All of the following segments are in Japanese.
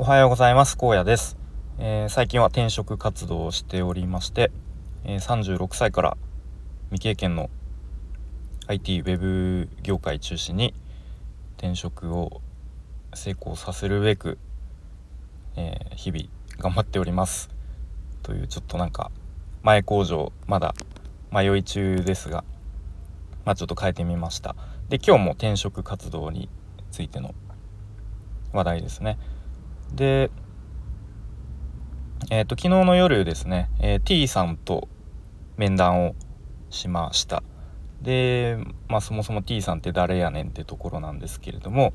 おはようございます。荒野です、えー、最近は転職活動をしておりまして、えー、36歳から未経験の IT ウェブ業界中心に転職を成功させるべく、えー、日々頑張っております。というちょっとなんか前工場まだ迷い中ですがまあちょっと変えてみました。で今日も転職活動についての話題ですね。で、えっ、ー、と、昨日の夜ですね、えー、T さんと面談をしました。で、まあ、そもそも T さんって誰やねんってところなんですけれども、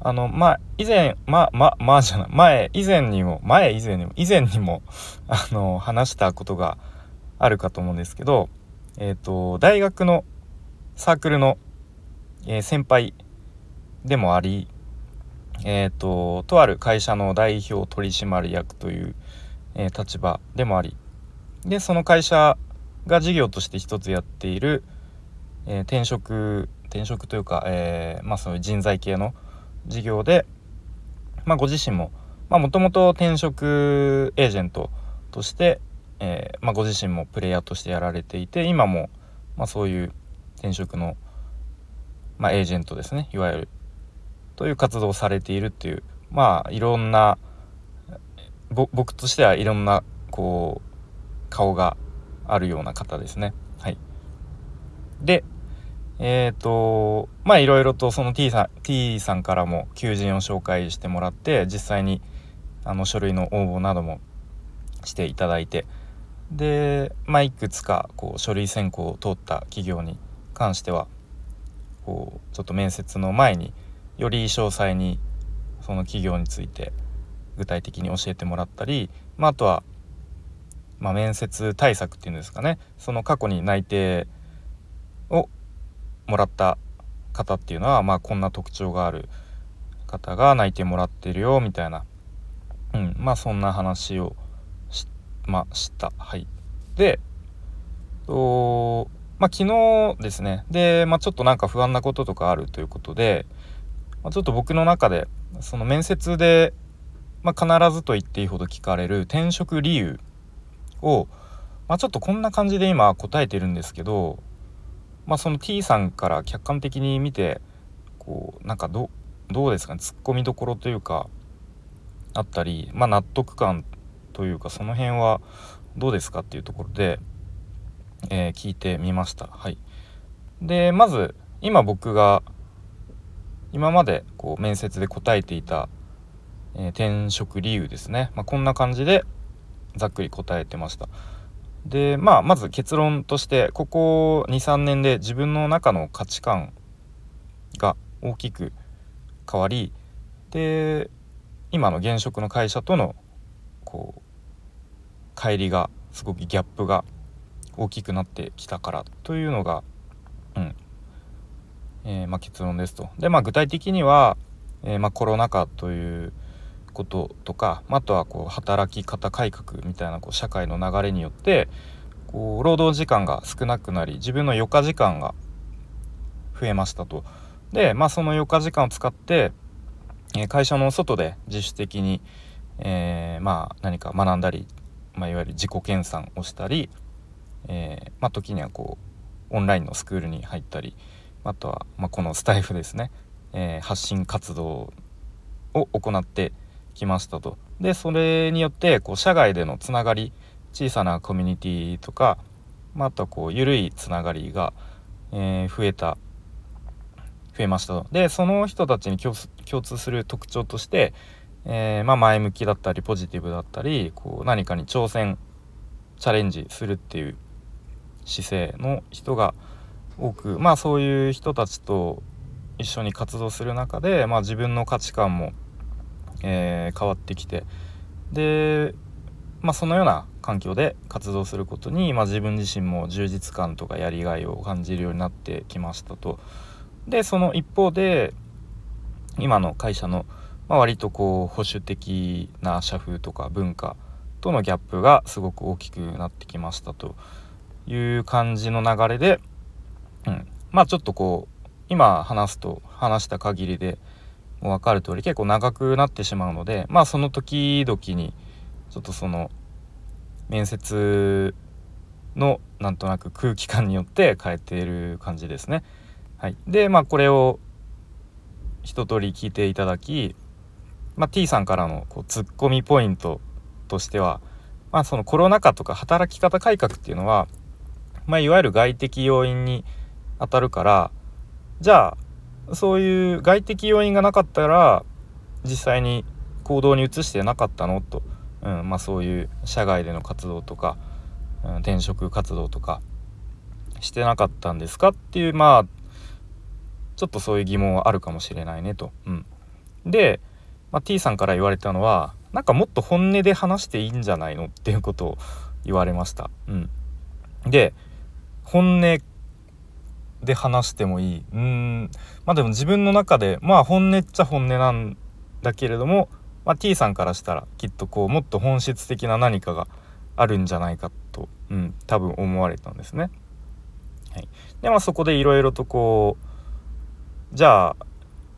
あの、まあ、以前、まあ、まあ、まあじゃない、前、以前にも、前以前にも、以前にも、あの、話したことがあるかと思うんですけど、えっ、ー、と、大学のサークルの、えー、先輩でもあり、えーと、とある会社の代表取締役という、えー、立場でもありでその会社が事業として一つやっている、えー、転職転職というか、えー、まあ、そういう人材系の事業で、まあ、ご自身ももともと転職エージェントとして、え、まあ、ご自身もプレイヤーとしてやられていて今も、まそういう転職の、まエージェントですね。いわゆるという活動をされているっていうまあいろんな僕としてはいろんなこう顔があるような方ですね。はい、でえっ、ー、とまあいろいろとその T さん T さんからも求人を紹介してもらって実際にあの書類の応募などもしていただいてで、まあ、いくつかこう書類選考を通った企業に関してはこうちょっと面接の前により詳細にその企業について具体的に教えてもらったり、まあ、あとは、まあ、面接対策っていうんですかね。その過去に内定をもらった方っていうのは、まあ、こんな特徴がある方が内定もらってるよみたいな、うん、まあそんな話をし,、まあ、した。はい、でとまあ昨日ですね。で、まあ、ちょっとなんか不安なこととかあるということで、ま、ちょっと僕の中でその面接で、まあ、必ずと言っていいほど聞かれる転職理由を、まあ、ちょっとこんな感じで今答えてるんですけど、まあ、その T さんから客観的に見てこうなんかどどうですかねツッコミどころというかあったり、まあ、納得感というかその辺はどうですかっていうところで、えー、聞いてみました。はい、でまず今僕が今までこう面接で答えていた、えー、転職理由ですね、まあ、こんな感じでざっくり答えてました。でまあまず結論としてここ23年で自分の中の価値観が大きく変わりで今の現職の会社とのこう乖離がすごくギャップが大きくなってきたからというのが、うん、えー、まあ、結論ですと。で、まあ、具体的には、えー、まあ、コロナ禍ということとか、まあとはこう働き方改革みたいなこう社会の流れによってこう労働時間が少なくなり自分の余暇時間が増えましたと。で、まあ、その余暇時間を使って、え会社の外で自主的に、えー、まあ、何か学んだり、まあ、いわゆる自己研鑽をしたり、えー、まあ、時にはこうオンラインのスクールに入ったり、あとは、まあ、このスタイフですね、えー、発信活動を行ってきましたと。でそれによってこう社外でのつながり小さなコミュニティとか、まあ、あとはこう緩いつながりが、えー、増えた増えましたと。でその人たちに共通する特徴として、えー、まあ、前向きだったりポジティブだったりこう何かに挑戦チャレンジするっていう姿勢の人が多くまあそういう人たちと一緒に活動する中で、まあ、自分の価値観も、えー、変わってきてで、まあ、そのような環境で活動することに、まあ、自分自身も充実感とかやりがいを感じるようになってきましたと。でその一方で今の会社の、まあ、割とこう保守的な社風とか文化とのギャップがすごく大きくなってきましたという感じの流れでうん、まあちょっとこう今話すと話した限りでも分かる通り結構長くなってしまうのでまあその時々にちょっとその面接のなんとなく空気感によって変えている感じですね。はい、でまあこれを一通り聞いていただき、まあ、T さんからのこうツッコミポイントとしては、まあ、そのコロナ禍とか働き方改革っていうのは、まあ、いわゆる外的要因に当たるからじゃあそういう外的要因がなかったら実際に行動に移してなかったのと、うんまあ、そういう社外での活動とか、うん、転職活動とかしてなかったんですかっていうまあちょっとそういう疑問はあるかもしれないねと。うん、で、まあ、T さんから言われたのはなんかもっと本音で話していいんじゃないのっていうことを言われました。うん、で本音で話してもいいうんまあでも自分の中でまあ本音っちゃ本音なんだけれども、まあ、T さんからしたらきっとこうもっと本質的な何かがあるんじゃないかと、うん、多分思われたんですね。はい、でまあそこでいろいろとこうじゃあ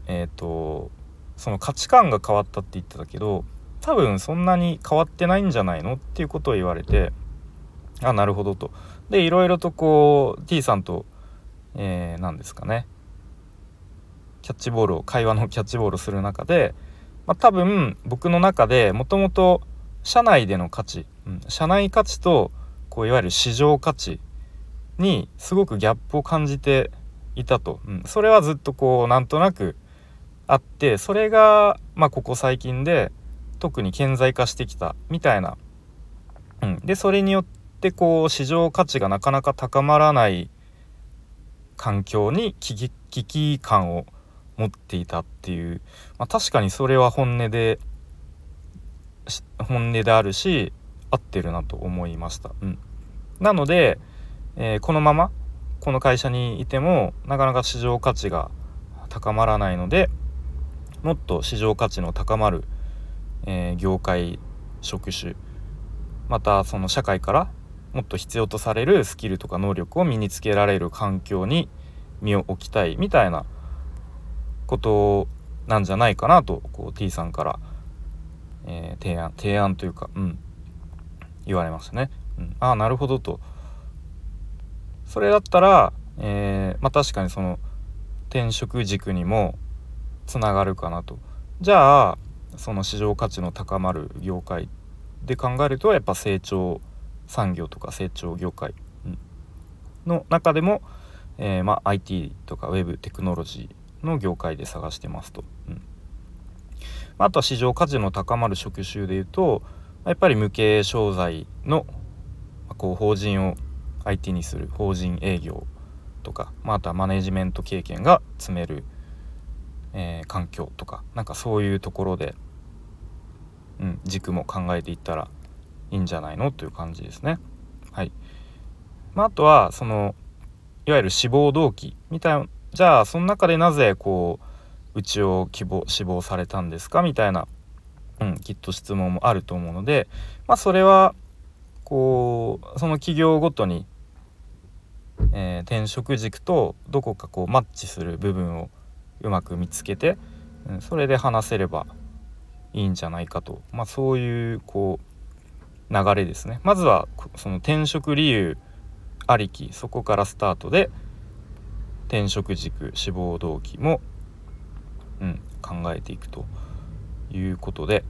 えっ、ー、とその価値観が変わったって言ってたけど多分そんなに変わってないんじゃないのっていうことを言われてあなるほどと。でいろいろとこう T さんとえー、何ですかね。キャッチボールを会話のキャッチボールをする中で、まあ、多分僕の中でもともと社内での価値、うん、社内価値とこういわゆる市場価値にすごくギャップを感じていたと、うん、それはずっとこうなんとなくあってそれが、まあ、ここ最近で特に顕在化してきたみたいな、うん、でそれによってこう市場価値がなかなか高まらない環境に危機感を持っていたっていう、まあ、確かにそれは本音で本音であるし合ってるなと思いました。うん、なので、えー、このままこの会社にいてもなかなか市場価値が高まらないのでもっと市場価値の高まる、えー、業界職種またその社会からもっと必要とされるスキルとか能力を身につけられる環境に身を置きたいみたいなことなんじゃないかなとこう T さんから、えー、提案提案というか、うん、言われましたね。うん、ああなるほどと。それだったら、えー、まあ、確かにその転職軸にもつながるかなと。じゃあその市場価値の高まる業界で考えるとやっぱ成長産業とか成長業界の中でも、えー、まあ、IT とか Web テクノロジーの業界で探してますと。うんあとは市場価値の高まる職種でいうとやっぱり無形商材のこう法人を IT にする法人営業とか、まあ、あとはマネジメント経験が積める、えー、環境とかなんかそういうところで、うん、軸も考えていったらいいんじゃないの？という感じですね。はい。まあ、あとはそのいわゆる志望動機みたいなじゃあその中でなぜこううちを希望志望されたんですか？みたいな、うん、きっと質問もあると思うので、まあ、それはこうその企業ごとに、えー、転職軸とどこかこうマッチする部分をうまく見つけて、うん、それで話せればいいんじゃないかと、まあ、そういうこう流れですね。まずはその転職理由ありきそこからスタートで転職軸志望動機も、うん、考えていくということで、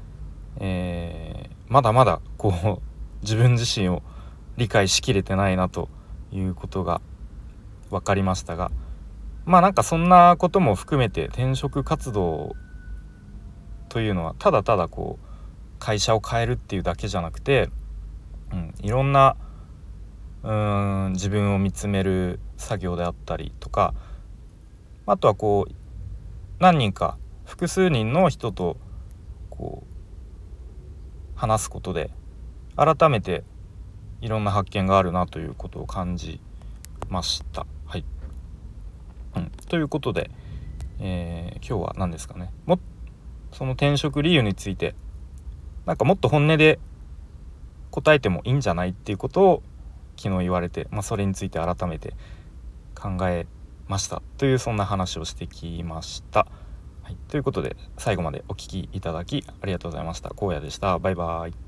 えー、まだまだこう 自分自身を理解しきれてないなということが分かりましたがまあなんかそんなことも含めて転職活動というのはただただこう会社を変えるっていうだけじゃなくて、うん、いろんなうん自分を見つめる作業であったりとかあとはこう何人か複数人の人とこう話すことで改めていろんな発見があるなということを感じました。はい、うん、ということで、えー、今日は何ですかね。もその転職理由についてなんかもっと本音で答えてもいいんじゃないっていうことを昨日言われて、まあ、それについて改めて考えましたというそんな話をしてきました。はい、ということで最後までお聴きいただきありがとうございました。荒野でした。バイバイ。